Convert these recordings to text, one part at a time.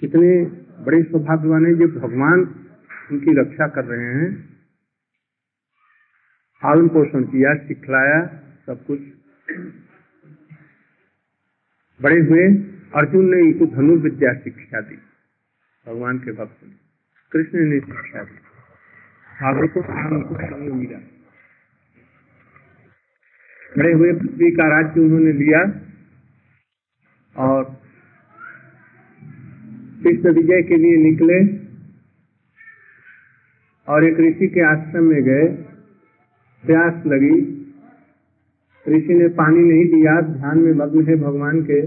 कितने बड़े सौभाग्यवान है जो भगवान उनकी रक्षा कर रहे हैं। पालन पोषण किया, सिखलाया, सब कुछ। बड़े हुए, अर्जुन ने इनको धनुर्विद्या शिक्षा दी, भगवान के भक्त ने। कृष्ण ने शिक्षा दी। मिला। बड़े हुए पृथ्वी का राज्य उन्होंने लिया और कृष्ण विजय के लिए निकले और एक ऋषि के आश्रम में गए। प्यास लगी। ऋषि ने पानी नहीं दिया। ध्यान में मग्न है भगवान के।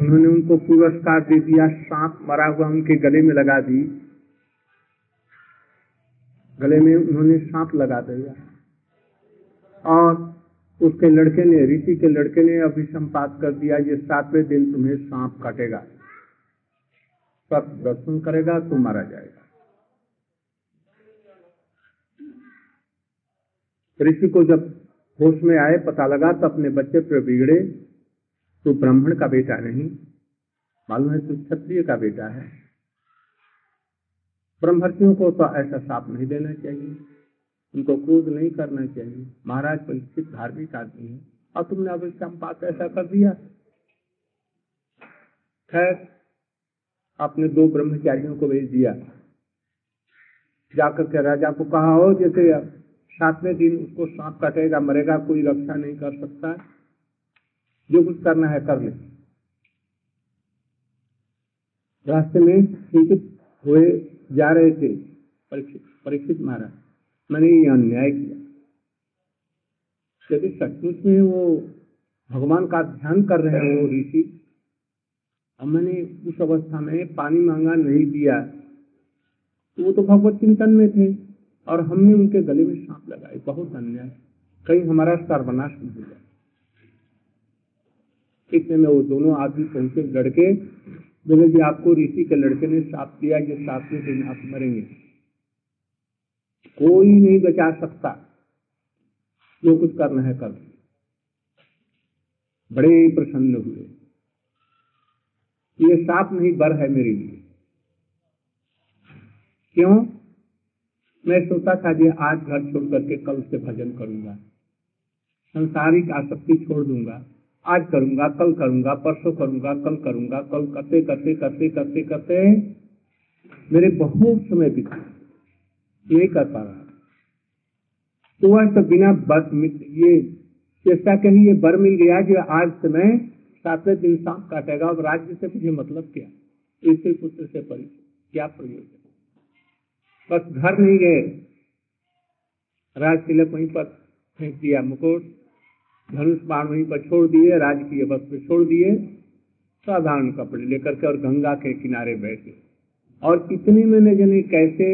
उन्होंने उनको पुरस्कार दे दिया। सांप मरा हुआ उनके गले में लगा दी। गले में उन्होंने सांप लगा दिया। और उसके लड़के ने, ऋषि के लड़के ने अभी अभिसंपात कर दिया, ये सातवें दिन तुम्हें सांप काटेगा। सब दर्शन करेगा तो मारा जाएगा। ऋषि को जब होश में आए, पता लगा तो अपने बच्चे पर बिगड़े तो ब्राह्मण का बेटा नहीं, मालूम है तो क्षत्रिय का बेटा है। ब्रह्मर्षियों को तो ऐसा साप नहीं देना चाहिए, उनको क्रोध नहीं करना चाहिए। महाराज परीक्षित धार्मिक आदमी है। और तुमने अब संपात ऐसा कर दिया। खैर आपने दो ब्रह्मचारियों को भेज दिया। जाकर के राजा को कहा हो? जैसे सातवें दिन उसको सांप कटेगा, मरेगा, कोई रक्षा नहीं कर सकता। जो कुछ करना है कर ले। रास्ते में चिंतित हुए, जा रहे थे परीक्षित परीक्षित महाराज। मैंने ये अन्याय किया। यदि सचमुच में वो भगवान का ध्यान कर रहे हैं वो ऋषि मैंने उस अवस्था में पानी मांगा, नहीं दिया। तो वो तो भगवत चिंतन में थे और हमने उनके गले में सांप लगाए। बहुत अन्याय। कहीं हमारा सर्वनाश नहीं हो जाए। इतने में वो दोनों आदमी पहुँचे लड़के। बोले, जी, आपको ऋषि के लड़के ने साप दिया, ये सातवें दिन आप मरेंगे। कोई नहीं बचा सकता। जो कुछ करना है कर। बड़े प्रसन्न हुए। ये साप नहीं बर है मेरे लिए। क्यों? मैं सोचा था जी आज घर छोड़ करके कल से भजन करूँगा। संसारिक आसक्ति छोड़ दूँगा। आज करूँगा, कल करूँगा, परसों करूँगा, कल करूँगा, कल करते करते करते करते करते मेरे बहुत समय बीत। नहीं कर पा रहा। तो वह तो बिना बर ये चेष्टा के ये बर मिल गया कि आज से मैं सातवें दिन सांप काटेगा और राज्य से मुझे मतलब क्या? इससे पुत्र से परिचय क्या प्रयोजन? बस घर नहीं गए। राज तिलक वहीं पर फेंक दिया मुकुट धनुष बाण वहीं पर छोड़ दिए राजकीय वस्त्र छोड़ दिए साधारण कपड़े लेकर के और गंगा के किनारे बैठे और कितने मैंने जने कैसे?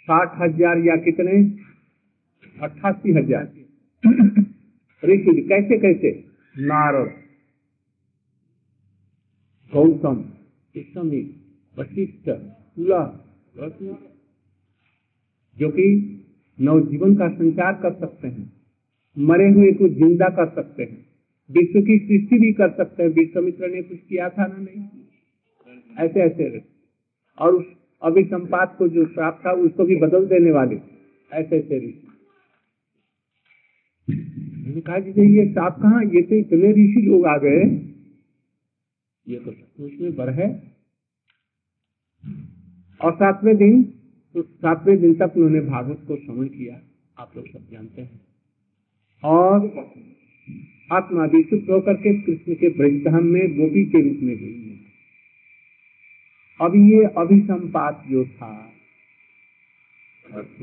साठ हज़ार या कितने? अट्ठासी हज़ार। ऋषि कैसे कैसे? नारद। गौतम वशिष्ठ, तुला जो कि नवजीवन का संचार कर सकते हैं, मरे हुए को ज़िंदा कर सकते हैं, विश्व की सृष्टि भी कर सकते हैं, विश्वमित्र ने कुछ किया था ना नहीं? ऐसे ऐसे और उस अभिसंपात को जो श्राप था, उसको भी बदल देने वाले। ऐसे ऐसे ऋषि कहा जी ये साप कहा? ये तो इतने ऋषि लोग आ गए। ये तो सचमुच में बर है। और सातवें दिन तो सातवें दिन तक उन्होंने भागवत को श्रवण किया। आप लोग सब जानते हैं। और आत्मा विशुद्ध होकर के कृष्ण के ब्रजधाम में गोपी के रूप में गई अब ये अभिसंपात जो था,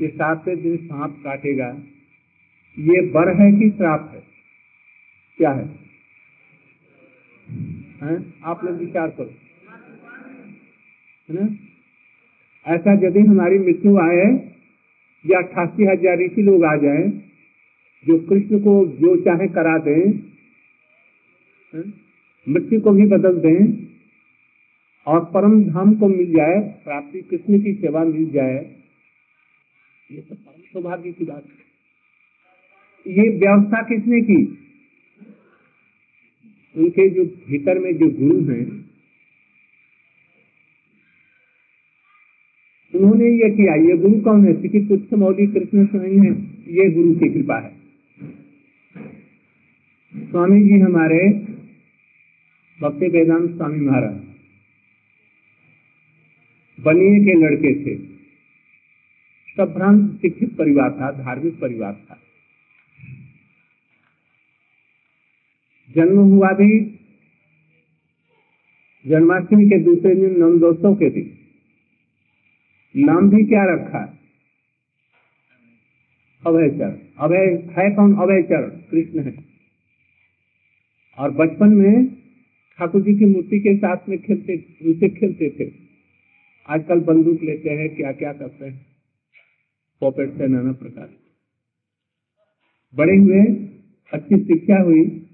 ये सातवें दिन सांप काटेगा। ये बर है कि श्राप है? क्या है, है? आप लोग विचार करो। है? ना ऐसा यदि हमारी मृत्यु आए या अट्ठासी हज़ार ऋषि लोग आ जाए जो कृष्ण को जो चाहे करा दें मृत्यु को भी बदल दें और परम धाम को मिल जाए प्राप्ति कृष्ण की सेवा मिल जाए ये तो परम सौभाग्य की बात है। ये व्यवस्था किसने की? उनके जो भीतर में जो गुरु हैं, उन्होंने ये किया। ये गुरु कौन है? श्री पुष्प मौली कृष्ण स्वयं है। ये गुरु की कृपा है। स्वामी जी हमारे भक्ति वेदांत स्वामी महाराज बनिए के लड़के थे। सभ्रांत शिक्षित परिवार था, धार्मिक परिवार था। जन्म हुआ भी जन्माष्टमी के दूसरे दिन नवदोत्सव के दिन। नाम भी क्या रखा? अभयचर अभय है कौन? अभयचर कृष्ण है। और बचपन में ठाकुर जी की मूर्ति के साथ में खेलते, उनसे खेलते थे। आजकल बंदूक लेते हैं क्या क्या करते हैं। पॉकेट से नाना प्रकार। बड़े हुए, अच्छी शिक्षा हुई।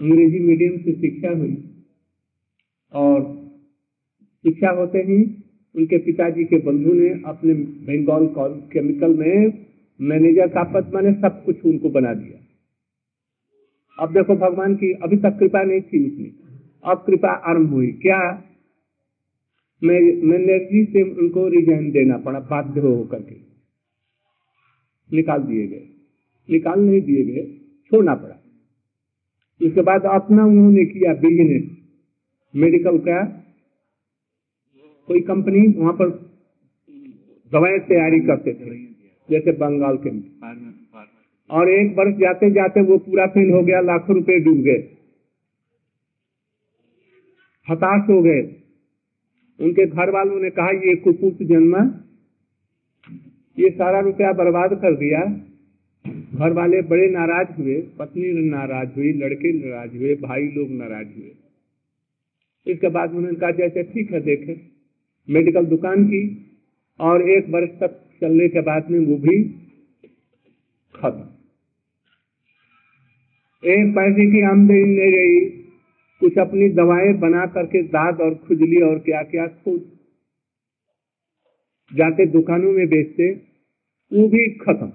अंग्रेज़ी मीडियम से शिक्षा हुई। और शिक्षा होते ही उनके पिताजी के बंधु ने अपने बंगाल केमिकल में मैनेजर का पद माने सब कुछ उनको बना दिया। अब देखो भगवान की अभी तक कृपा नहीं थी उसमें अब कृपा आरंभ हुई। क्या मैनेजर से उनको रिजाइन देना पड़ा, बाध्य हो करके निकाल दिए गए। निकाल नहीं दिए गए, छोड़ना पड़ा। उसके बाद अपना उन्होंने किया बिज़नेस मेडिकल का। कोई कंपनी वहाँ पर दवाएँ तैयारी करते थे, जैसे बंगाल के। और एक वर्ष जाते जाते वो पूरा फेल हो गया, लाखों रुपए डूब गए। हताश हो गए। उनके घर वालों ने कहा, ये कुपुत जन्मा, ये सारा रुपया बर्बाद कर दिया। घर वाले बड़े नाराज़ हुए, पत्नी नाराज़ हुई, लड़के नाराज़ हुए, भाई लोग नाराज़ हुए। इसके बाद उन्होंने कहा, जैसे ठीक है, देखे। मेडिकल दुकान की और एक वर्ष तक चलने के बाद में वो भी खत्म। एक पैसे की आमदनी नहीं रही। कुछ अपनी दवाएँ बना करके दाद और खुजली और क्या क्या खुद जाके दुकानों में बेचते, वो भी खत्म।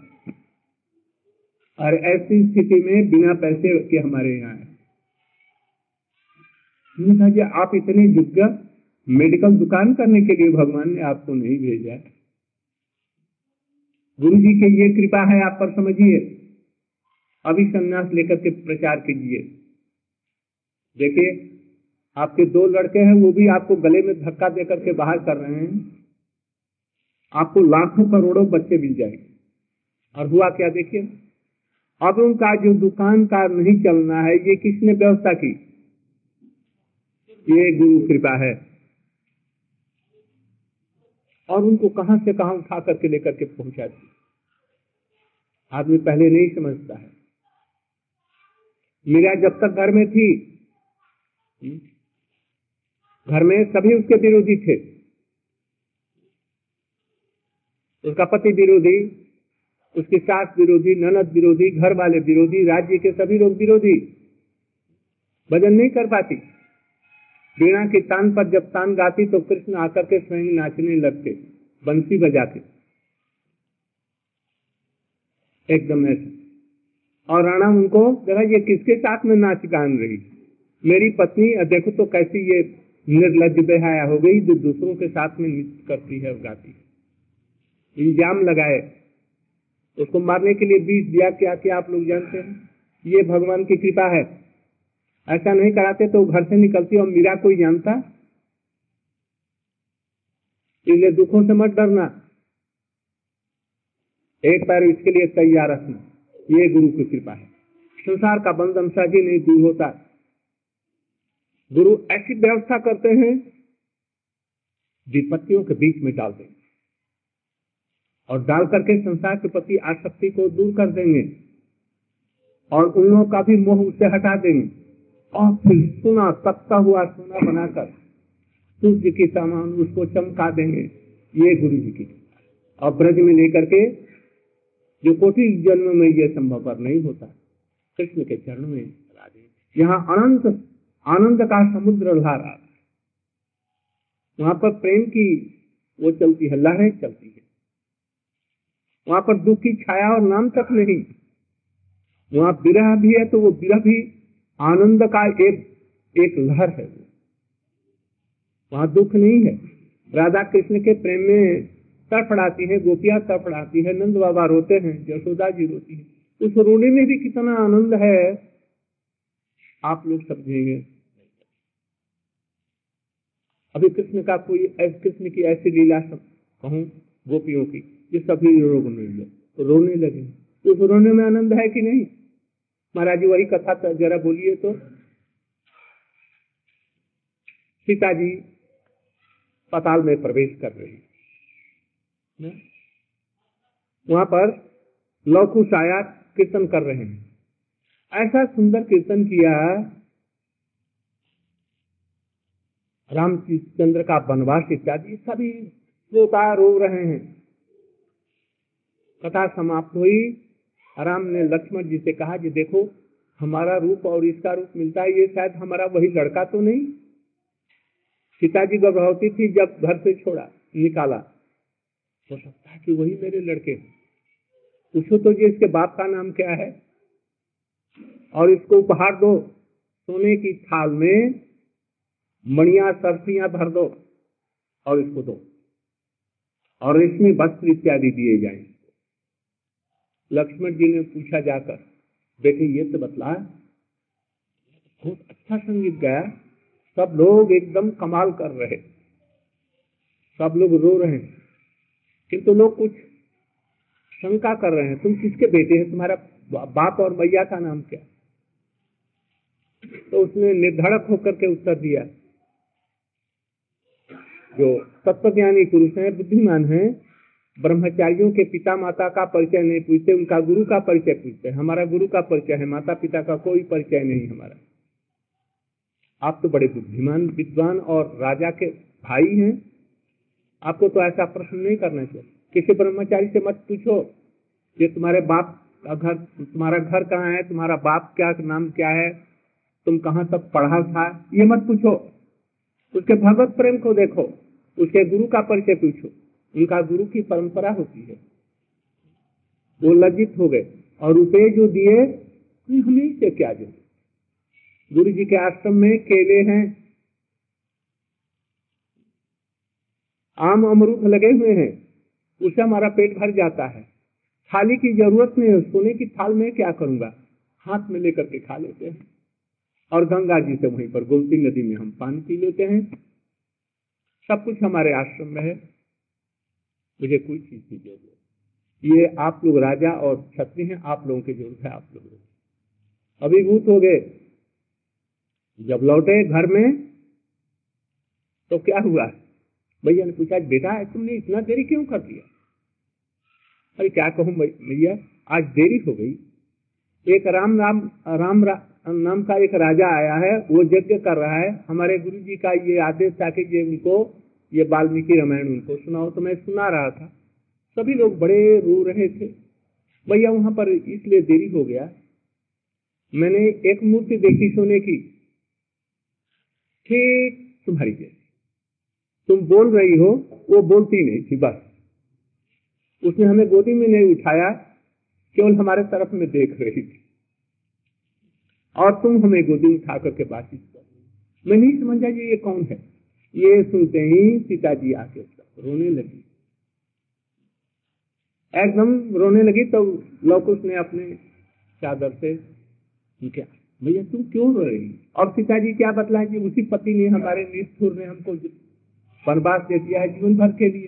और ऐसी स्थिति में बिना पैसे के हमारे यहाँ है। कहा जी आप इतने योग्य मेडिकल दुकान करने के लिए भगवान ने आपको नहीं भेजा है। गुरु जी के ये कृपा है, आप पर समझिए। अभी संन्यास लेकर के प्रचार कीजिए। देखिए, आपके दो लड़के हैं, वो भी आपको गले में धक्का देकर के बाहर कर रहे हैं। आपको लाखों करोड़ों बच्चे मिल जाएँगे। और हुआ क्या, देखिए? अब उनका जो दुकान का नहीं चलना है, ये किसने व्यवस्था की? ये गुरु कृपा है। और उनको कहाँ से कहाँ उठा करके लेकर के पहुँचा दी? आदमी पहले नहीं समझता है। मीरा जब तक घर में थी, घर में सभी उसके विरोधी थे। उसका पति विरोधी उसकी सास विरोधी, ननद विरोधी घर वाले विरोधी, राज्य के सभी लोग विरोधी। भजन नहीं कर पाती। वीणा के तान पर जब तान गाती तो कृष्ण आकर के स्वयं नाचने लगते, बंसी बजा के एकदम ऐसा। और राणा उनको, जरा ये किसके साथ में नाच गान रही? मेरी पत्नी देखो तो कैसी ये निर्लज बेहाया हो गई, जो दूसरों के साथ में नृत्य करती है और गाती है। इल्ज़ाम लगाए। उसको मारने के लिए बीज दिया क्या क्या आप लोग जानते हैं। ये भगवान की कृपा है। ऐसा नहीं कराते तो घर से निकलती और मीरा कोई जानता। इसलिए दुखों से मत डरना। एक पैर इसके लिए तैयार रखना। ये गुरु की कृपा है। संसार का बंधन सहजी नहीं दूर होता। गुरु ऐसी व्यवस्था करते हैं विपत्तियों के बीच में डाल देंगे और डाल करके संसार के प्रति आसक्ति को दूर कर देंगे और उन लोगों का भी मोह उसे हटा देंगे। और फिर सुना तकता हुआ सोना बनाकर सूर्य की सामान उसको चमका देंगे। ये गुरु जी की और ब्रज में लेकर के जो कोटि जन्म में यह संभव पर नहीं होता, कृष्ण के चरण में यहाँ अनंत, आनंद का समुद्र लहरा वहाँ पर प्रेम की वो चलती है, लहरें चलती है। वहाँ पर दुख की छाया और नाम तक नहीं। वहाँ विरह भी है तो वो विरह भी आनंद का एक एक लहर है वहाँ दुख नहीं है। राधा कृष्ण के प्रेम में तड़फड़ाती है, गोपियाँ तड़फड़ाती है, नंद बाबा रोते हैं, यशोदा जी रोती है। उस रोने में भी कितना आनंद है, आप लोग समझेंगे। अभी कृष्ण का कोई कृष्ण की ऐसी लीला कहूँ गोपियों की। ये सभी रोने लगे। तो रोने लगे। उस रोने में आनंद है कि नहीं? महाराज जी, वही कथा तो जरा बोलिए तो। सीता जी पताल में प्रवेश कर रही वहाँ पर लौकुश आया, कीर्तन कर रहे हैं। ऐसा सुंदर कीर्तन किया, रामचंद्र का वनवास इत्यादि सभी श्रोता रो रहे हैं। कथा समाप्त हुई। राम ने लक्ष्मण जी से कहा कि देखो, हमारा रूप और इसका रूप मिलता है, ये शायद हमारा वही लड़का तो नहीं। सीता जी गर्भवती थी, जब घर से छोड़ा, निकाला। हो तो सकता है कि वही मेरे लड़के पूछो तो जी, इसके बाप का नाम क्या है? और इसको उपहार दो। सोने की थाल में मणिया, सरसियाँ भर दो और इसको दो। और इसमें वस्त्र इत्यादि दिए जाए। लक्ष्मण जी ने पूछा जाकर, बेटे, ये तो बतला बहुत अच्छा संगीत गाया। सब लोग एकदम कमाल कर रहे सब लोग रो रहे हैं। किंतु लोग कुछ शंका कर रहे हैं, तुम किसके बेटे हैं? तुम्हारा बाप और मैया का नाम क्या? तो उसने निर्धारक होकर के उत्तर दिया, जो तत्वज्ञानी पुरुष हैं, बुद्धिमान हैं ब्रह्मचारियों के पिता माता का परिचय नहीं पूछते, उनका गुरु का परिचय पूछते हमारा गुरु का परिचय है माता पिता का कोई परिचय नहीं हमारा। आप तो बड़े बुद्धिमान, विद्वान और राजा के भाई हैं। आपको तो ऐसा प्रश्न नहीं करना चाहिए। किसी ब्रह्मचारी से मत पूछो कि तुम्हारे बाप का घर, तुम्हारा घर कहाँ है, तुम्हारा बाप क्या, नाम क्या है, तुम कहाँ तक पढ़ा था, ये मत पूछो। उसके भगवत प्रेम को देखो, उसके गुरु का परिचय पूछो। उनका गुरु की परंपरा होती है। वो लज्जित हो गए और रुपये जो दिए से क्या दे गुरु जी के आश्रम में केले हैं, आम अमरूद लगे हुए हैं उससे हमारा पेट भर जाता है। थाली की ज़रूरत नहीं है, सोने की थाल में क्या करूँगा? हाथ में लेकर के खा लेते हैं। और गंगा जी से वहीं पर गोमती नदी में हम पानी पी लेते हैं। सब कुछ हमारे आश्रम में है। मुझे कोई चीज़ की ज़रूरत ये आप लोग राजा और क्षत्रिय हैं आप लोगों की ज़रूरत है आप लोग अभिभूत हो गए। जब लौटे घर में तो क्या हुआ? भैया ने पूछा बेटा तुमने इतना देरी क्यों कर दिया? अरे क्या कहूँ भैया आज देरी हो गई। एक राम राम राम रा, नाम का एक राजा आया है वो यज्ञ कर रहा है। हमारे गुरु जी का ये आदेश था कि ये उनको ये वाल्मीकि रामायण उनको सुनाओ तो मैं सुना रहा था। सभी लोग बड़े रो रहे थे। भैया वहाँ पर इसलिए देरी हो गया। मैंने एक मूर्ति देखी सोने की। ठीक तुम्हारी जैसी। तुम बोल रही हो, वो बोलती नहीं थी, बस। उसने हमें गोदी में नहीं उठाया, केवल हमारे तरफ़ में देख रही थी। और तुम हमें गोदी उठा करके बातचीत कर मैं नहीं समझा ये कौन है। ये सुनते ही सीता जी आके रोने लगी। एकदम रोने लगी तो लौकुश ने अपने चादर से क्या भैया, तुम क्यों रो रही और सीता जी क्या बतला कि उसी पति ने हमारे निष्ठुर ने हमको वनवास दे दिया है जीवन भर के लिए।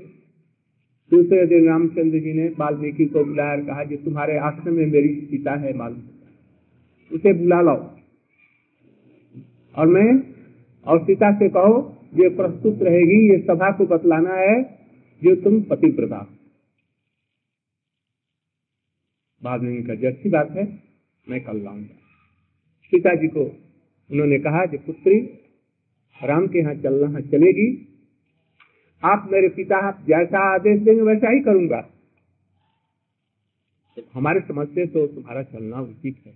दूसरे दिन रामचंद्र जी ने वाल्मीकि को बुलाया कहा कि तुम्हारे आश्रम में मेरी सीता है वाल्मीकि। उसे बुला लाओ। और मैं और सीता से कहो ये प्रस्तुत रहेगी, ये सभा को बतलाना है, जो तुम पति प्रदा बाद में इनका अच्छी बात है, मैं कल लाऊँगा। सीता जी को उन्होंने कहा कि पुत्री, राम के यहाँ चलना चलेगी। आप मेरे पिता जैसा आदेश देंगे, वैसा ही करूँगा। हमारे समझ से तो तुम्हारा चलना उचित है।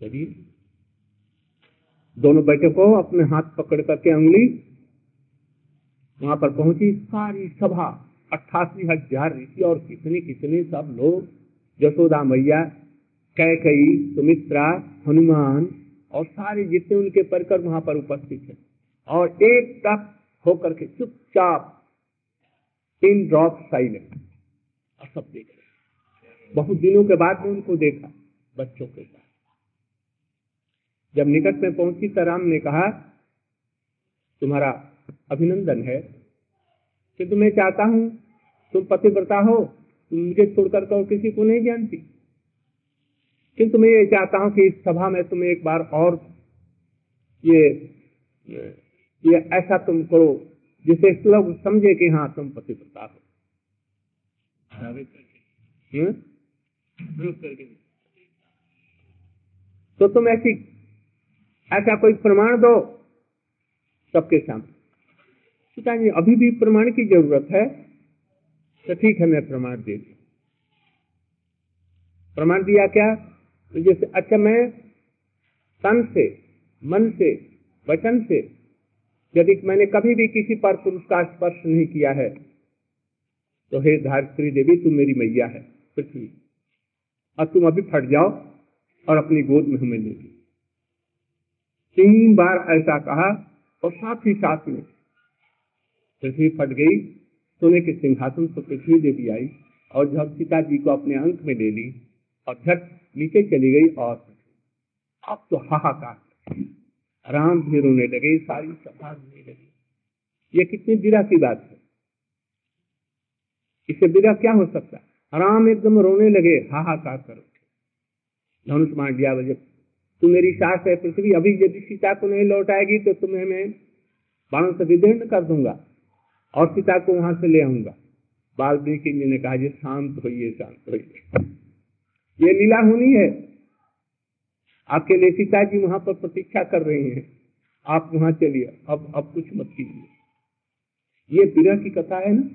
चलिए। दोनों बैठकों अपने हाथ पकड़ करके उंगली वहाँ पर पहुँची। सारी सभा, अट्ठासी हज़ार ऋषि और कितने कितने सब लोग, जसोदा मैया, कैकई, सुमित्रा, हनुमान और सारे जितने उनके परिकर वहाँ पर उपस्थित है और एक तक होकर के चुपचाप इन ड्रॉप साइलेंट और सब देख रहे बहुत दिनों के बाद में उनको देखा, बच्चों के साथ। जब निकट में पहुँची तो राम ने कहा तुम्हारा अभिनंदन है किंतु मैं चाहता हूँ तुम पतिव्रता हो तुम मुझे छोड़कर तो किसी को नहीं जानती। किंतु मैं ये चाहता हूँ कि इस सभा में तुम एक बार और ये ये ऐसा तुम करो जिसे लोग समझे कि हाँ तुम पतिव्रता हो? तो तुम ऐसी ऐसा कोई प्रमाण दो, सबके सामने। सीता जी अभी भी प्रमाण की ज़रूरत है तो ठीक है, मैं प्रमाण दे दू। प्रमाण दिया क्या? तो जैसे अच्छा मैं तन से, मन से, वचन से, यदि मैंने कभी भी किसी पर पुरुष का स्पर्श नहीं किया है तो हे धारित्री देवी तुम मेरी मैया है, पृथ्वी। और तुम अभी फट जाओ और अपनी गोद में हमें ले ली। तीन बार ऐसा कहा और साथ ही साथ में पृथ्वी फट गई, सोने के सिंहासन पर पृथ्वी देवी आई और जब सीता जी को अपने अंक में ले ली और झट नीचे चली गई और अब तो हाहाकार। राम भी रोने लगे, सारी सभा रोने लगी। ये कितनी विरह की बात है। इससे बिरा क्या हो सकता? है राम एकदम रोने लगे, हाहाकार करो धनुष मार दिया जब तू मेरी सास है, पृथ्वी, अभी यदि सीता को नहीं लौटाएगी तो तुम्हें मैं बाणों से विदीर्ण कर दूँगा और सीता को वहाँ से ले आऊँगा। बाल्मीकि जी ने कहा शांत होइए शांत होइए। ये लीला होनी है। आपके लिए सीता जी वहाँ पर प्रतीक्षा कर रहे हैं। आप वहाँ चलिए, अब अब कुछ मत कीजिए। ये विरह की कथा है ना?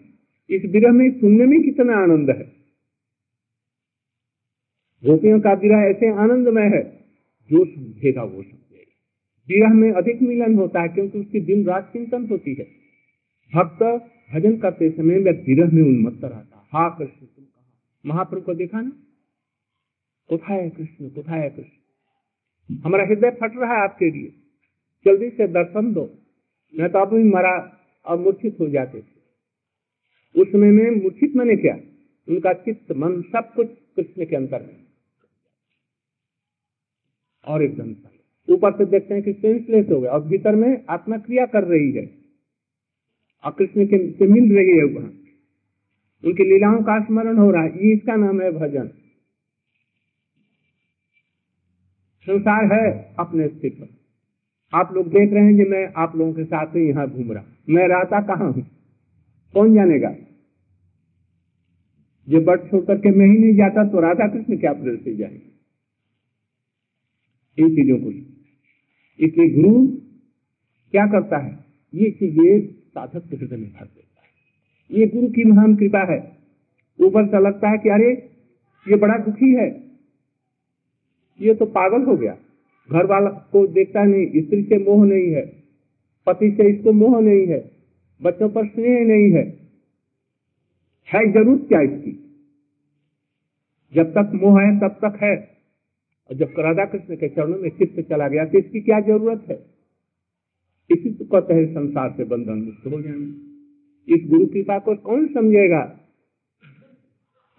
इस विरह में सुनने में कितना आनंद है। गोपियों का विरह ऐसे आनंदमय है जो समझेगा वो समझेगा विरह में अधिक मिलन होता है क्योंकि उसकी दिन रात चिंतन होती है। भक्त भजन करते समय में विरह में उन्मत्त रहता हा। कृष्ण, तुम कहा महाप्रभु को देखा ना? कुथा है कृष्ण कुथा है कृष्ण। हमारा हृदय फट रहा है आपके लिए। जल्दी से दर्शन दो। मैं तो आप अभी मरा और मूर्छित हो जाते थे। उस समय में मूर्छित मैंने क्या? उनका चित्त, मन सब कुछ कृष्ण के अंतर में और एकदम ऊपर से देखते हैं कि सेंसलेस हो गया। और भीतर में आत्मा क्रिया कर रही है। और कृष्ण के से मिल रही है वहाँ। उनकी लीलाओं का स्मरण हो रहा है। ये इसका नाम है भजन। संसार है अपने स्थित आप लोग देख रहे हैं कि मैं आप लोगों के साथ ही यहाँ घूम रहा मैं रहता कहाँ हूँ? कौन जानेगा? जो बट छोड़ करके मैं ही नहीं जाता तो राधा कृष्ण क्या प्रदर्शित से जाएँगे? इन चीज़ों को इसलिए गुरु क्या करता है? ये चीज़ें साधक के हृदय में भर देता है। ये गुरु की महान कृपा है। ऊपर से लगता है कि अरे, ये बड़ा दुखी है। ये तो पागल हो गया। घर वाला को देखता नहीं, स्त्री से मोह नहीं है। पति से इसको मोह नहीं है। बच्चों पर स्नेह नहीं है। है ज़रूरत क्या इसकी? जब तक मोह है तब तक है। और जब राधा कृष्ण के चरणों में चित्त चला गया तो इसकी क्या ज़रूरत है? इसी तो कहते हैं संसार से बंधन मुक्त हो जाना। इस गुरु कृपा को कौन समझेगा?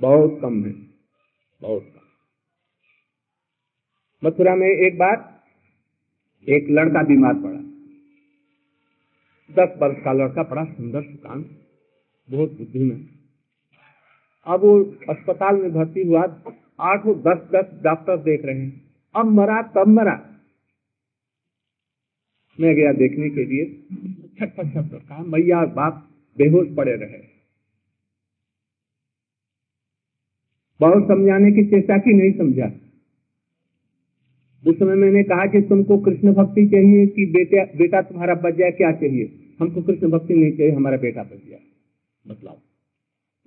बहुत कम है, बहुत कम। मथुरा में एक बार एक लड़का बीमार पड़ा। दस वर्ष का लड़का बड़ा सुंदर सुकान, बहुत बुद्धिमान। अब वो अस्पताल में भर्ती हुआ आठ दस दस डॉक्टर देख रहे हैं। अब मरा, तब मरा। मैं गया देखने के लिए। छठ छठ कहा, मैया बाप बेहोश पड़े रहे। बहुत समझाने की चेष्टा की, नहीं समझा। उस समय मैंने कहा कि तुमको कृष्ण भक्ति चाहिए कि बेटा बेटा तुम्हारा बच जाए, क्या चाहिए? हमको कृष्ण भक्ति नहीं चाहिए, हमारा बेटा बच जाए। बतलाओ।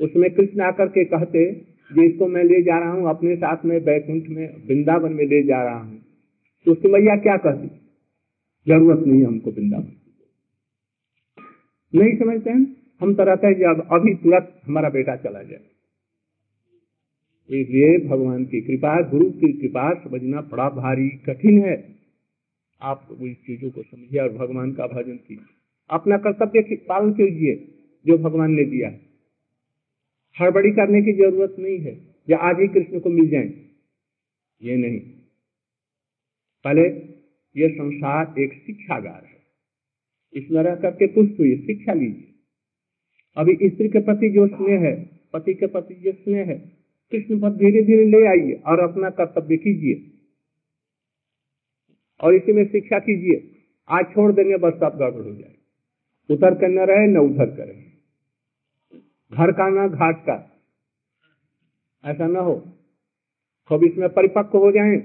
उसमें कृष्ण आकर के कहते जिसको मैं ले जा रहा हूँ, अपने साथ में बैकुंठ में, वृंदावन में ले जा रहा हूँ। तो उसकी मैया क्या कहती? ज़रूरत नहीं है हमको वृंदावन नहीं समझते हैं? हम तो रहते हैं जब अभी तुरंत हमारा बेटा चला जाए। इसलिए भगवान की कृपा, गुरु की कृपा समझना बड़ा भारी कठिन है। आप इस चीज़ों को समझिए और भगवान का भजन कीजिए। अपना कर्तव्य पालन कीजिए, जो भगवान ने दिया है। हड़बड़ी करने की ज़रूरत नहीं है, या आज ही कृष्ण को मिल जाए। ये नहीं। पहले ये संसार एक शिक्षागार है। इसमें रह करके पुष्ट हुई, शिक्षा लीजिए। अभी स्त्री के प्रति जो स्नेह है, पति के प्रति जो स्नेह है, कृष्ण पर धीरे धीरे ले आइए और अपना कर्तव्य कीजिए। और इसी में शिक्षा कीजिए। आज छोड़ देंगे, बस सब गड़बड़ हो जाए उतर कर न रहे, न उधर करे घर का ना घाट का। ऐसा न हो। खूब इसमें परिपक्व हो जाए।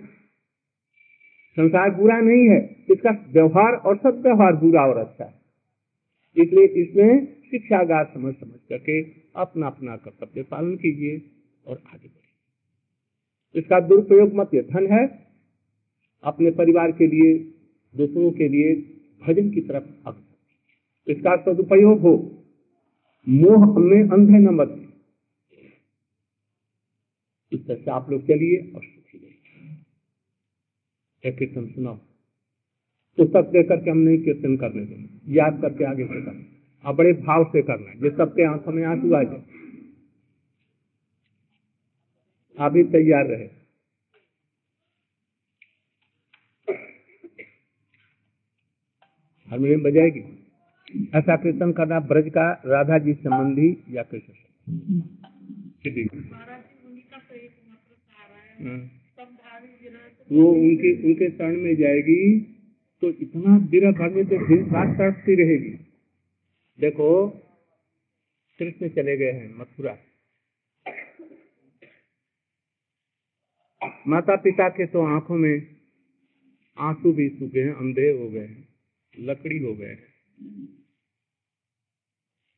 संसार बुरा नहीं है। इसका व्यवहार और सब व्यवहार बुरा और अच्छा है। इसलिए इसमें शिक्षागार समझ समझ करके अपना अपना कर्तव्य पालन कीजिए और आगे बढ़िए। इसका दुरुपयोग मत ये धन है। अपने परिवार के लिए दूसरों के लिए भजन की तरफ़ अग्रसर इसका सदुपयोग हो। मोह में अंधे न मत इस तरह से आप लोग चलिए और सुखी रहिए। कीर्तन, सुनाओ। पुस्तक देकर के हम नहीं कीर्तन करने देंगे। याद करके आगे से करना। और बड़े भाव से करना है। जिस सबके आँखों में आँसू आ जाए। अभी तैयार रहे। हारमोनियम बजाएगी। ऐसा कीर्तन करना ब्रज का राधा जी संबंधी या कृष्ण हम्म। वो उनके उनके शरण में जाएगी तो इतना भर में तो दिन रात तड़पती रहेगी। देखो कृष्ण चले गए हैं मथुरा। माता पिता के तो आँखों में आँसू भी सूखे हैं अंधे हो गए हैं लकड़ी हो गए हैं।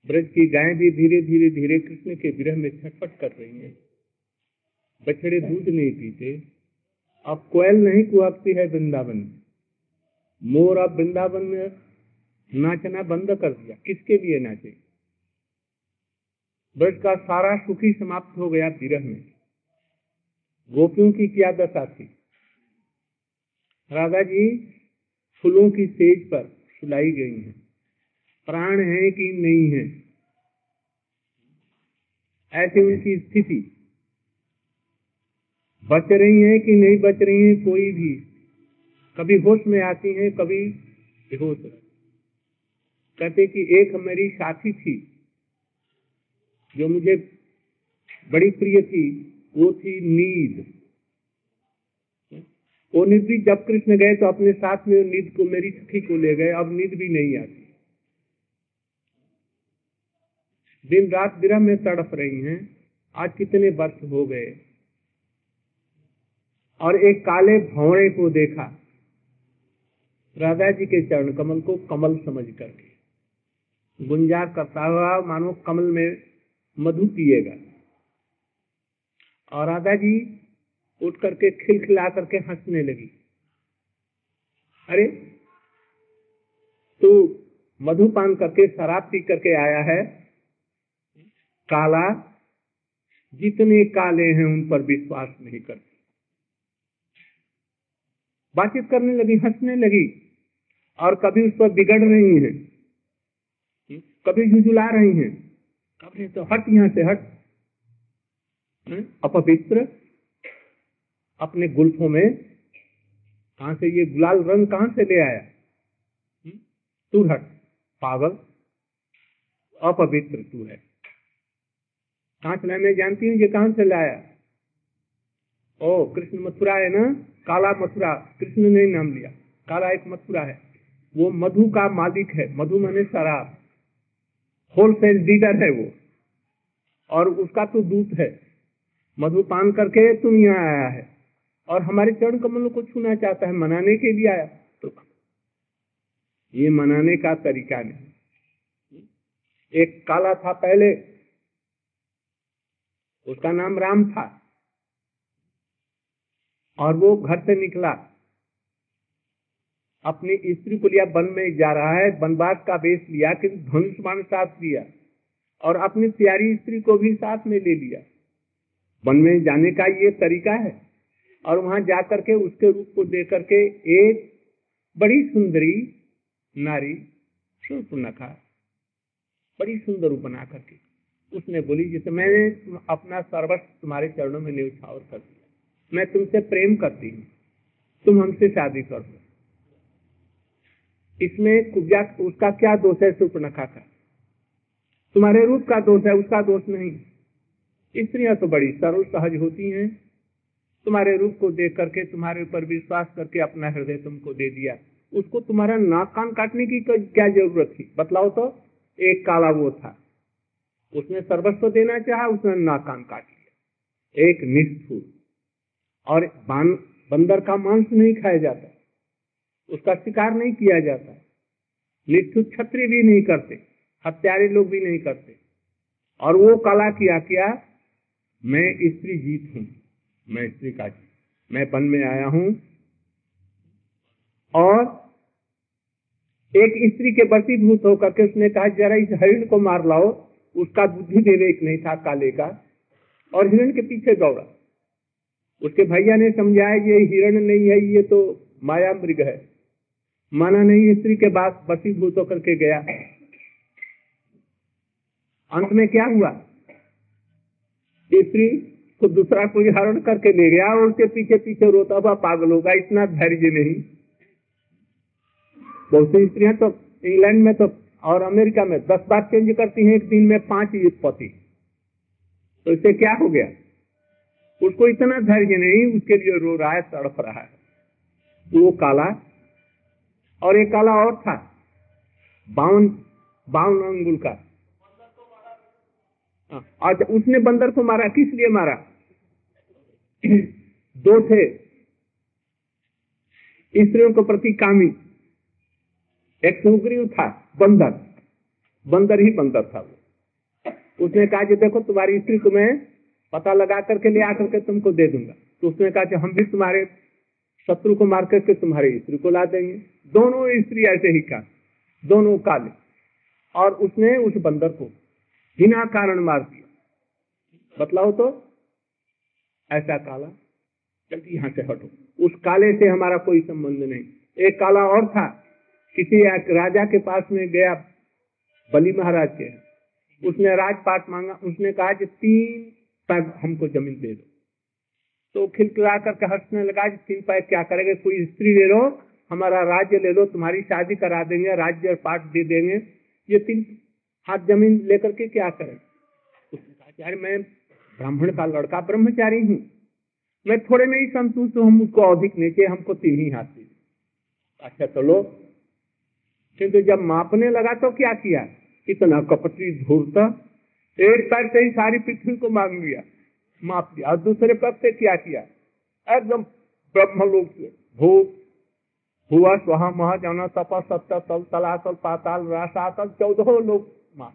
ब्रज की गायें भी धीरे धीरे धीरे कृष्ण के विरह में छटपट कर रही हैं। बछड़े दूध नहीं पीते। अब कोयल नहीं कुहकती है वृंदावन में। मोर अब वृंदावन में नाचना बंद कर दिया। किसके लिए नाचे? ब्रज का सारा सुखी समाप्त हो गया विरह में। गोपियों की क्या दशा थी? राधा जी फूलों की सेज पर सुलाई गई हैं। प्राण है कि नहीं है? ऐसी उनकी स्थिति। बच रही है कि नहीं बच रही है कोई भी। कभी होश में आती है, कभी बेहोश कहते कि एक मेरी साथी थी, जो मुझे बड़ी प्रिय थी, वो थी नींद वो निधि जब कृष्ण गए तो अपने साथ में नींद को, मेरी सखी को ले गए, अब नींद भी नहीं आती। दिन रात विरह में तड़प रही हैं। आज कितने वर्ष हो गए। और एक काले भौड़े को देखा। राधा जी के चरण कमल को कमल समझ करके। गुंजार करता हुआ मानो कमल में मधु पिएगा। और राधा जी उठ करके खिलखिला करके हंसने लगी। अरे, तू मधुपान करके शराब पी करके आया है? काला, जितने काले हैं उन पर विश्वास नहीं करते। बातचीत करने लगी, हंसने लगी, और कभी उस पर बिगड़ रही है, कभी झुझुला रही है, कभी तो हट, यहाँ से हट। अपवित्र, अपने गुल्फों में, कहा से ये गुलाल रंग कहाँ से ले आया? तू हट, पागल, अपवित्र तू है। कहाँ से मैं जानती हूँ ये कहाँ से लाया। ओ, कृष्ण मथुरा है ना? काला मथुरा। कृष्ण ने नाम लिया। काला एक मथुरा है। वो मधु का मालिक है। मधु मने शराब। होलसेल डीलर है वो। और उसका तो दूत है। मधुपान करके तुम यहाँ आया है। और हमारे चरण कमलों को छूना चाहता है। मनाने के लिए आया। तो ये मनाने का तरीका नहीं। एक काला था पहले। उसका नाम राम था। और वो घर से निकला। अपनी स्त्री को लिया वन में जा रहा है, वनवास का बेस लिया कि धनुष बाण साथ लिया और अपनी प्यारी स्त्री को भी साथ में ले लिया। वन में जाने का ये तरीका है। और वहाँ जाकर के उसके रूप को देख करके एक बड़ी सुंदरी नारी नखा, बड़ी सुंदर रूप बना करके उसने बोली, जैसे मैंने अपना सर्वस्व तुम्हारे चरणों में न्यौछावर कर दिया। मैं तुमसे प्रेम करती हूँ। तुम हमसे शादी कर दो। इसमें कुब्जा, उसका क्या दोष है सुपर्णखा का? तुम्हारे रूप का दोष है, उसका दोष नहीं। स्त्रियाँ तो बड़ी सरल सहज होती हैं। तुम्हारे रूप को देख करके, तुम्हारे ऊपर विश्वास करके अपना हृदय तुमको दे दिया। उसको तुम्हारा नाक कान काटने की क्या ज़रूरत थी? बतलाओ तो एक काला वो था। उसने सर्वस्व देना चाहा, उसने नाक कान काट लिया एक निष्ठुर और बंदर का मांस नहीं खाया जाता। उसका शिकार नहीं किया जाता। निष्ठुर छत्री भी नहीं करते, हत्यारे लोग भी नहीं करते। और वो कला किया क्या मैं स्त्री जीत हूँ, मैं स्त्री का जीत। मैं वन में आया हूँ। और एक स्त्री के बसीभूत होकर के उसने कहा, जरा इस हरिण को मार लाओ। उसका बुद्धि विवेक नहीं था काले का, और हिरण के पीछे दौड़ा। उसके भैया ने समझाया, ये हिरण नहीं है, ये तो माया मृग है। माना नहीं, स्त्री के बाद बसीभूत होकर के गया। अंत में क्या हुआ? स्त्री को दूसरा कोई हरण करके ले गया और उसके पीछे पीछे रोता हुआ पागल होगा इतना धैर्य नहीं। बहुत सी स्त्रियाँ तो इंग्लैंड में तो और अमेरिका में दस बार चेंज करती है एक दिन में पाँच पति तो इससे क्या हो गया? उसको इतना धैर्य नहीं उसके लिए रो रहा है तड़प रहा है। वो काला और एक काला और था बावन बावन अंगुल का। और हाँ, उसने बंदर को मारा किस लिए मारा? दो थे। स्त्रियों के प्रति कामी। एक सुग्रीव था, बंदर। बंदर ही बंदर था वो। उसने कहा कि देखो, तुम्हारी स्त्री मैं पता लगा करके ले आकर के तुमको दे दूँगा। तो उसने कहा कि हम भी तुम्हारे शत्रु को मार करके तुम्हारी स्त्री को ला देंगे। दोनों स्त्री ऐसे ही का दोनों काले। और उसने उस बंदर को बिना कारण मार दिया। बतलाओ तो ऐसा काला, जल्दी यहाँ से हटो। उस काले से हमारा कोई संबंध नहीं। एक काला और था किसी राजा के पास में गया बली महाराज के। उसने राजपाट मांगा, उसने कहा कि तीन पैग हमको ज़मीन दे दो। तो खिलखिला कर हंसने लगा कि तीन पैग क्या करेंगे? कोई स्त्री ले लो, हमारा राज्य ले लो, तुम्हारी शादी करा देंगे, राज्य पाठ दे देंगे। ये तीन हाथ ज़मीन लेकर के क्या करें? उसने कहा यार मैं ब्राह्मण का लड़का, ब्रह्मचारी हूँ। मैं थोड़े में ही संतुष्ट हूँ मुझको अधिक नहीं हमको तीन ही हाथ दीजिए अच्छा चलो किंतु जब मापने लगा तो क्या किया? इतना कपटी धूर्त एक पैर से ही सारी पृथ्वी को मांग लिया। माप दिया और दूसरे पग से क्या किया? एकदम ब्रह्म लोग से भूत हुआ, स्वहा महा जाना तपा सत्य तल तलातल पाताल रासातल चौदह लोग मार।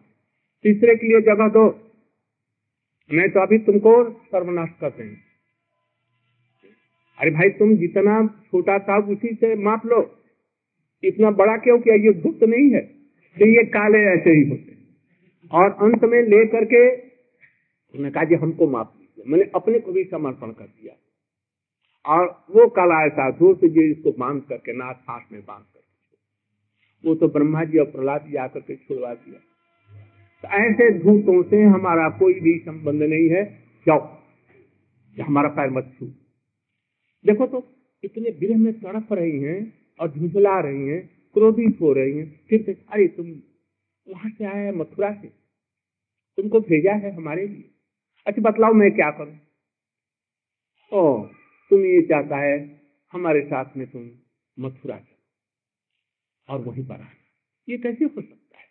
तीसरे के लिए जगह दो। नहीं तो अभी तुमको सर्वनाश कर देंगे। अरे भाई, तुम जितना छोटा था उसी से माप लो। इतना बड़ा क्यों किया? ये गुप्त नहीं है तो ये काले ऐसे ही होते और अंत में ले करके उन्होंने कहा, जी, हमको माफ़ कीजिए। मैंने अपने को भी समर्पण कर दिया। और वो काला ऐसा धूप जी, इसको बाँध करके नाथ सांस में बाँध कर वो तो ब्रह्मा जी और प्रहलाद जी आकर के छुड़वा दिया। तो ऐसे धूतों से हमारा कोई भी संबंध नहीं है। जाओ, हमारा पैर मत छू। देखो तो इतने विरह में तड़प रही हैं और झुंझला रही हैं क्रोधित हो रही हैं। फिर से अरे, तुम वहाँ से है, मथुरा से? तुमको भेजा है हमारे लिए? अच्छा बतलाओ मैं क्या करूँ? ओ तुम ये चाहता है, हमारे साथ में तुम मथुरा चलो और वहीं पर आ ये कैसे हो सकता है?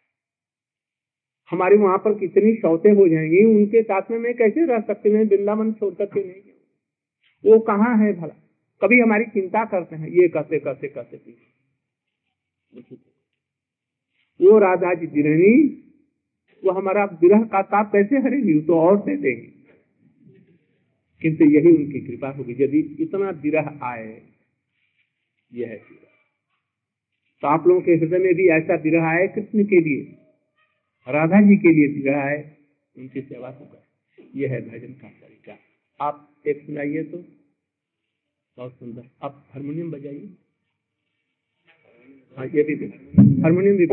हमारे वहाँ पर कितनी शौतें हो जाएँगी, उनके साथ में मैं कैसे रह सकती मैं वृंदावन छोड़ करके नहीं वो कहाँ है भला? कभी हमारी चिंता करते हैं, ये कहते कहते कहते वो राधा जी जिरणी वो हमारा विरह का ताप कैसे हरेगी? तो और दे देंगे। किंतु यही उनकी कृपा होगी, यदि इतना विरह आए, यह है तो आप लोगों के हृदय में भी ऐसा विरह आए कृष्ण के लिए, राधा जी के लिए विरह आए, उनकी सेवा होगा। यह है भजन का तरीका। आप एक सुनाइए तो। बहुत सुंदर। आप हारमोनियम बजाइए। हाँ ये भी हारमोनियम भी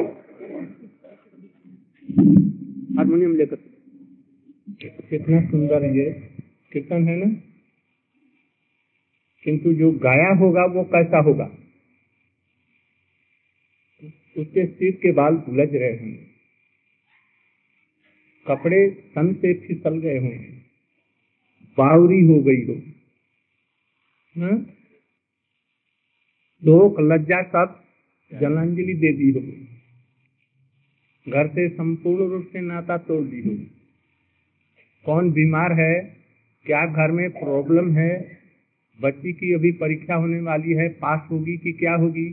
हारमोनियम लेकर। कितना सुंदर ये कीर्तन है ना? किंतु जो गाया होगा वो कैसा होगा? उसके सिर के बाल उलझ रहे होंगे। कपड़े सन से फिसल गए होंगे। बावरी हो गई हो लोक लज्जा सब जलांजलि दे दी होगी घर से संपूर्ण रूप से नाता तोड़ दी होगी कौन बीमार है? क्या घर में प्रॉब्लम है? बच्ची की अभी परीक्षा होने वाली है, पास होगी कि क्या होगी?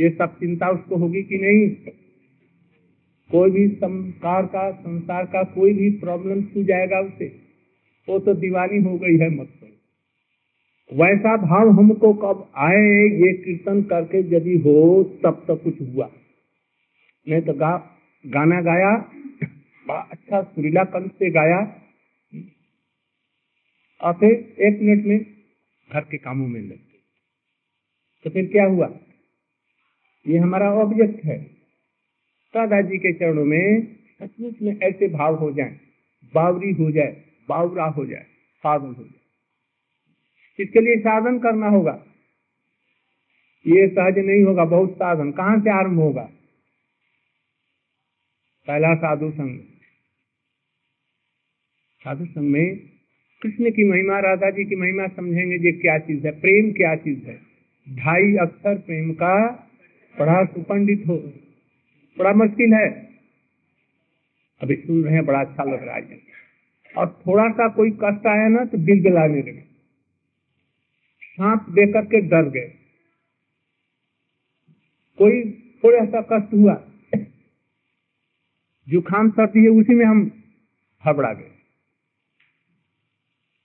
ये सब चिंता उसको होगी कि नहीं? कोई भी संस्कार का, संसार का कोई भी प्रॉब्लम छू जाएगा उसे। वो तो दीवानी हो गई है मतलब वैसा भाव हमको कब आए ये कीर्तन करके यदि हो तब तो कुछ हुआ। नहीं तो गा, गाना गाया अच्छा सुरीला कंठ से गाया। और फिर एक मिनट में घर के कामों में लग गए। तो फिर क्या हुआ? ये हमारा ऑब्जेक्ट है। दादाजी के चरणों में सचमुच में ऐसे भाव हो जाए बावरी हो जाए बावरा हो जाए पागल हो जाए। इसके लिए साधन करना होगा? ये सहज नहीं होगा, बहुत साधन। कहाँ से आरंभ होगा? पहला साधु संघ। साधु संघ में कृष्ण की महिमा, राधा जी की महिमा समझेंगे ये क्या चीज़ है, प्रेम क्या चीज़ है। ढाई अक्षर प्रेम का बड़ा सुपंडित हो, बड़ा मुश्किल है। अभी सुन रहे हैं, बड़ा अच्छा लग रहा है। और थोड़ा सा कोई कष्ट आया ना तो दिल जलाने लगे। सांप देख करके डर गए। कोई थोड़ा सा कष्ट हुआ। जुखाम सर्दी है, उसी में हम घबरा गए।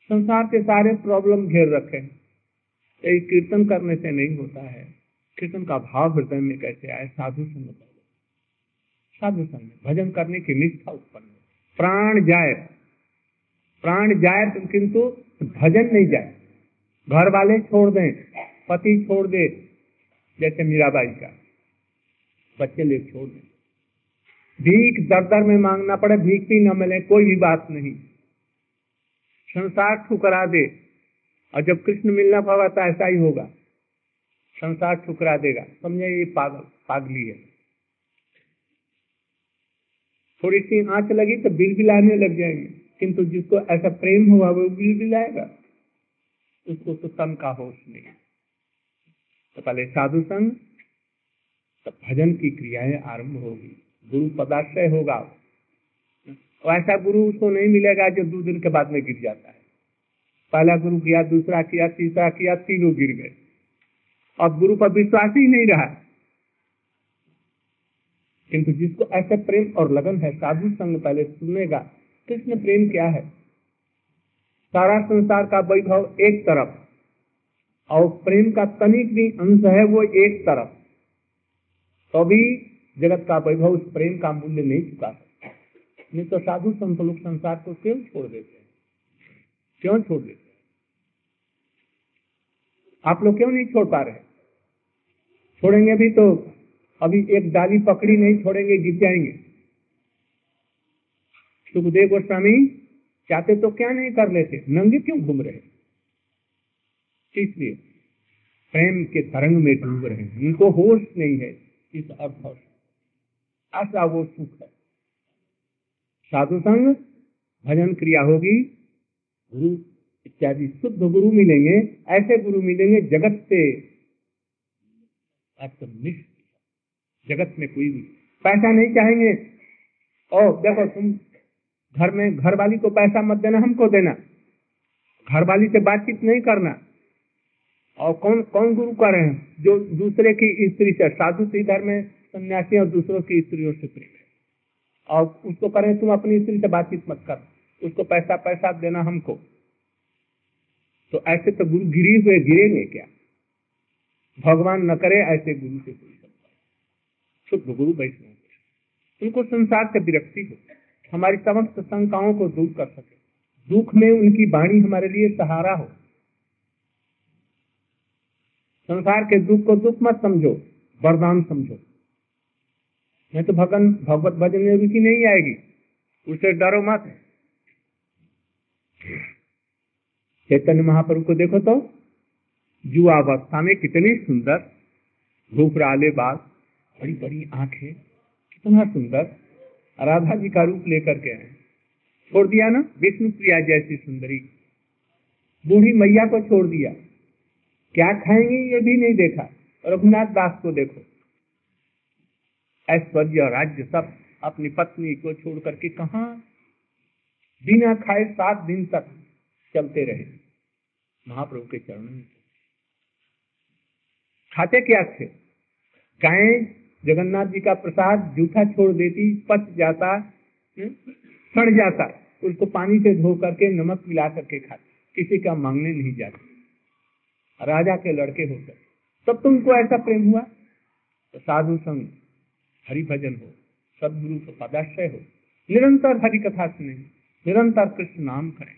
संसार के सारे प्रॉब्लम घेर रखे कीर्तन करने से नहीं होता है। कीर्तन का भाव हृदय में कैसे आए, साधु संग साधु संग भजन करने की निष्ठा उत्पन्न प्राण जाए प्राण जाए किंतु भजन नहीं जाए। घर वाले छोड़ दें, पति छोड़ दे, जैसे मीराबाई का। बच्चे ले छोड़ दें। भीख दर दर में मांगना पड़े, भीख भी न मिले, कोई भी बात नहीं। संसार ठुकरा दे, और जब कृष्ण मिलना पावा तो ऐसा ही होगा। संसार ठुकरा देगा। समझे, ये पागल, पागली है। थोड़ी सी आँच लगी तो बिल बिलाने लग जाएँगे। किंतु जिसको ऐसा प्रेम हुआ, वो बिल बिलाएगा उसको तो तन का होश नहीं तो पहले साधु संग तो भजन की क्रियाएँ आरंभ होगी। गुरु पदाश्रय होगा। ऐसा गुरु उसको नहीं मिलेगा जो दो दिन के बाद में गिर जाता है। पहला गुरु किया, दूसरा किया, तीसरा किया, तीनों गिर गए। अब गुरु पर विश्वास ही नहीं रहा। किंतु जिसको ऐसे प्रेम और लगन है, साधु संग पहले सुनेगा, कृष्ण, प्रेम क्या है? सारा संसार का वैभव एक तरफ़ और प्रेम का तनिक भी अंश है वो एक तरफ़। तो भी जगत का वैभव उस प्रेम का मूल्य नहीं चुका नहीं तो साधु संत लोग संसार को क्यों छोड़ देते हैं? क्यों छोड़ देते आप लोग क्यों नहीं छोड़ पा रहे? छोड़ेंगे भी तो अभी एक डाली पकड़ी नहीं, छोड़ेंगे गिर जाएँगे। सुखदेव गोस्वामी चाहते तो क्या नहीं कर लेते? नंगे क्यों घूम रहे? इसलिए प्रेम के तरंग में डूब रहे हैं। उनको होश नहीं है इस अर्थ ऐसा वो सुख है। साधु संग भजन क्रिया होगी। गुरु इत्यादि शुद्ध गुरु मिलेंगे, ऐसे गुरु मिलेंगे जगत से जगत में कोई भी पैसा नहीं चाहेंगे। और देखो तुम घर में घर वाली को पैसा मत देना, हमको देना। घर वाली से बातचीत नहीं करना। और कौन कौन गुरु कर रहे हैं? जो दूसरे की स्त्री से, साधु से इधर में सन्यासी और दूसरों की स्त्रियों से प्रेम है। और उसको करें, तुम अपनी स्त्री से बातचीत मत कर। उसको पैसा पैसा देना हमको। तो ऐसे तो गुरु गिरी हुए, गिरेंगे क्या? भगवान न करे ऐसे गुरु से कोई शुद्ध गुरु वैष्णव। उनको संसार से विरक्ति हो। हमारी समस्त शंकाओं को दूर कर सके। दुख में उनकी वाणी हमारे लिए सहारा हो। संसार के दुख को दुख मत समझो, वरदान समझो। नहीं तो भगन भगवत भजन में रुचि नहीं आएगी? उसे डरो मत। चैतन्य महाप्रभु को देखो तो युवावस्था में कितनी सुंदर घूपराले बाल बड़ी बड़ी आँखें, कितना सुंदर। राधा जी का रूप लेकर के आए। छोड़ दिया ना? विष्णु प्रिया जैसी सुंदरी। बूढ़ी मैया को छोड़ दिया। क्या खाएँगे ये भी नहीं देखा। रघुनाथ दास को देखो। ऐश्वर्य राज्य सब अपनी पत्नी को छोड़ करके कहा? बिना खाए सात दिन तक चलते रहे। महाप्रभु के चरण में। खाते क्या थे? गाय जगन्नाथ जी का प्रसाद जूठा छोड़ देती, पच जाता सड़ जाता। उसको पानी से धो करके, नमक मिला करके खाते। किसी का मांगने नहीं जाते। राजा के लड़के होकर तब तुमको ऐसा प्रेम हुआ? तो साधु संग हरि भजन हो, सदगुरु को पदाश्रय हो, निरंतर हरि कथा सुने, निरंतर कृष्ण नाम करें।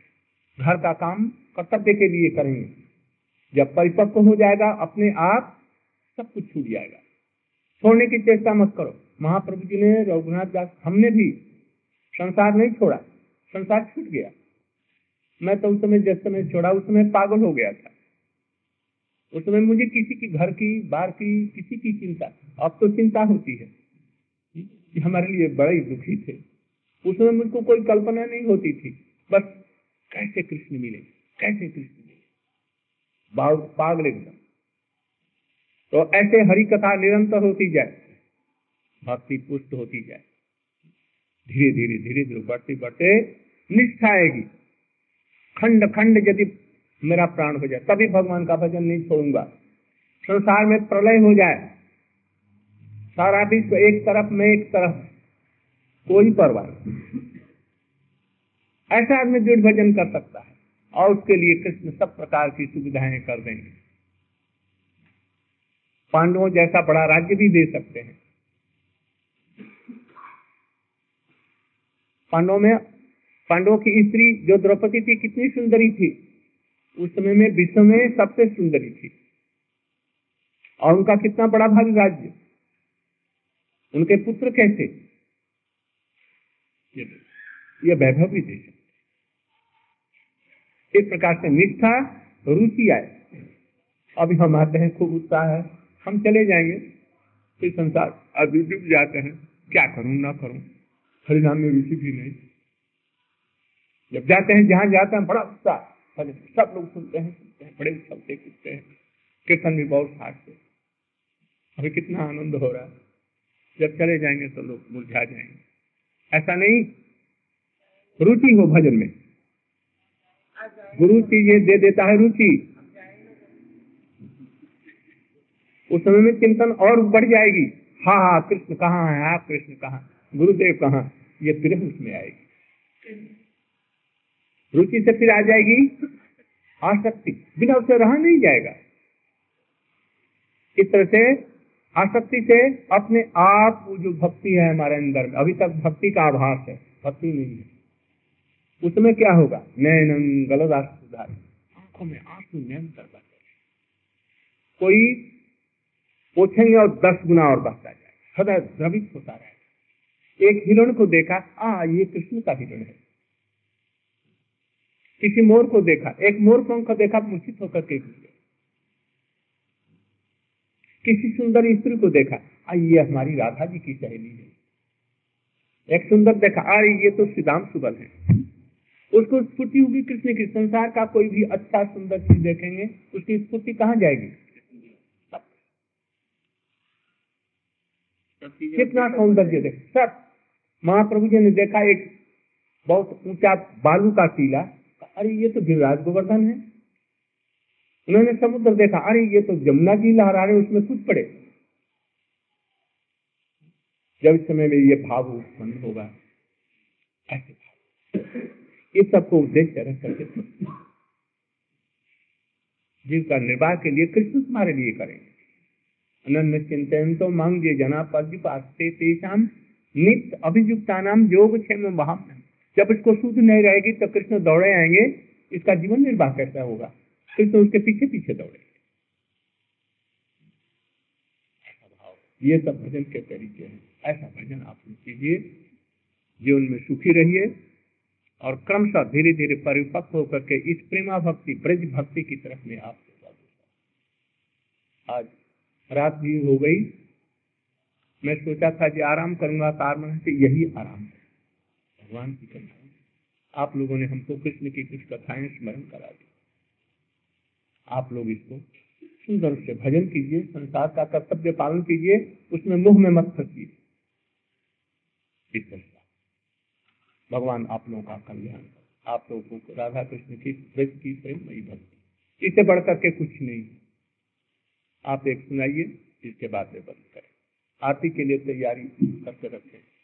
घर का काम कर्तव्य के लिए करेंगे। जब परिपक्व हो जाएगा, अपने आप सब कुछ छूट जाएगा। छोड़ने की चेष्टा मत करो। महाप्रभु जी ने रघुनाथ दास, हमने भी संसार नहीं छोड़ा, संसार छूट गया। मैं तो उस समय जिस समय छोड़ा, उस समय पागल हो गया था। उस समय मुझे किसी की घर की बाहर की, किसी की चिंता, अब तो चिंता होती है कि हमारे लिए बड़े दुखी थे। उस समय मुझको कोई कल्पना नहीं होती थी, बस कैसे कृष्ण मिले, कैसे कृष्ण मिले। पागल एकदम। तो ऐसे हरि कथा निरंतर होती जाए, भक्ति पुष्ट होती जाए, धीरे धीरे धीरे धीरे बढ़ते बढ़ते निष्ठा आएगी। खंड खंड यदि मेरा प्राण हो जाए, तभी भगवान का भजन नहीं छोड़ूँगा। संसार में प्रलय हो जाए, सारा विश्व एक तरफ़ में एक तरफ़, कोई परवाह ऐसा आदमी दृढ़ भजन कर सकता है और उसके लिए कृष्ण सब प्रकार की सुविधाएँ कर देंगे। पांडवों जैसा बड़ा राज्य भी दे सकते हैं। पांडवों में, पांडवों की स्त्री जो द्रौपदी थी कितनी सुंदरी थी। उस समय में विश्व में सबसे सुंदरी थी। और उनका कितना बड़ा भारी राज्य। उनके पुत्र कैसे? ये वैभव भी दे सकते इस प्रकार से निष्ठा, रुचि आए। अभी हम आते हैं, खूब उत्साह है। हम चले जाएँगे। फिर संसार अभी डूब जाते हैं। क्या करूँ, ना करूँ? हरिनाम में रुचि भी नहीं। जब जाते हैं, जहाँ जाते हैं, बड़ा उत्साह सब लोग सुनते हैं सुनते हैं, बड़े चलते कूदते हैं, कीर्तन भी बहुत खास से। अभी कितना आनंद हो रहा है। जब चले जाएँगे तो लोग मुरझा जाएँगे। ऐसा नहीं, रुचि हो भजन में। गुरु चीज़ें दे देता है रुचि। उस समय में चिंतन और बढ़ जाएगी। हाँ हाँ कृष्ण कहाँ है? हाँ कृष्ण कहाँ? गुरुदेव कहाँ? ये फिर उसमें आएगी। रुचि से फिर आ जाएगी। आसक्ति। बिना उसे रहा नहीं जाएगा। इस तरह से आसक्ति से अपने आप जो भक्ति है हमारे अंदर, अभी तक भक्ति का आभास है, भक्ति नहीं है। उसमें क्या होगा? नयन गलत आँखों में आँसू निरंतर बह कोई पूछेंगे और दस गुना और बढ़ता जाए। सदा द्रवित होता रहेगा एक हिरण को देखा, आ, ये कृष्ण का हिरण है। किसी मोर को देखा, एक मोर पंख देखा मूर्छित होकर के किसी सुंदर स्त्री को देखा, आ, ये हमारी राधा जी की सहेली है। एक सुंदर देखा अरे ये तो श्रीदाम सुबल है। उसको स्फूर्ति होगी कृष्ण की। संसार का कोई भी अच्छा सुंदर चीज़ देखेंगे, उसकी स्फूर्ति कहाँ जाएगी? कितना सौंदर्य देख सब। महाप्रभु जी ने देखा एक बहुत ऊँचा बालू का टीला। अरे ये तो गिरिराज गोवर्धन है। उन्होंने समुद्र देखा अरे ये तो जमुना जी लहरा रहे उसमें कुछ पड़े। जब इस समय में ये भाव उत्पन्न होगा ऐसे भाव। ये सबको उद्देश्य रख करके जिसका निर्वाह के लिए कृष्ण तुम्हारे लिए करेंगे। अनन्य चिंतन तो मांगे जना तेषाम नाम योग क्षेम जब इसको सुध नहीं रहेगी तो कृष्ण दौड़े आएँगे, इसका जीवन निर्वाह कैसा होगा? कृष्ण उसके पीछे पीछे दौड़ेंगे ये सब भजन के तरीके हैं। ऐसा भजन आप कीजिए, जीवन में सुखी रहिए और क्रमशः धीरे धीरे परिपक्व होकर के इस प्रेमा भक्ति ब्रज भक्ति की तरफ़ में आप आज रात भी हो गई। मैं सोचा था कि आराम करूँगा कारण से यही आराम है। भगवान की कथाएँ आप लोगों ने हमको कृष्ण की कुछ कथाएँ स्मरण करा दी। आप लोग इसको सुंदर से भजन कीजिए, संसार का कर्तव्य पालन कीजिए, उसमें मुँह में मत फंसिए। भगवान आप लोगों का कल्याण आप लोगों को राधा कृष्ण की ब्रज की प्रेमयी भक्ति। इससे बढ़कर के कुछ नहीं। आप एक सुनाइए इसके बाद में बंद करें। आरती के लिए तैयारी करके रखें।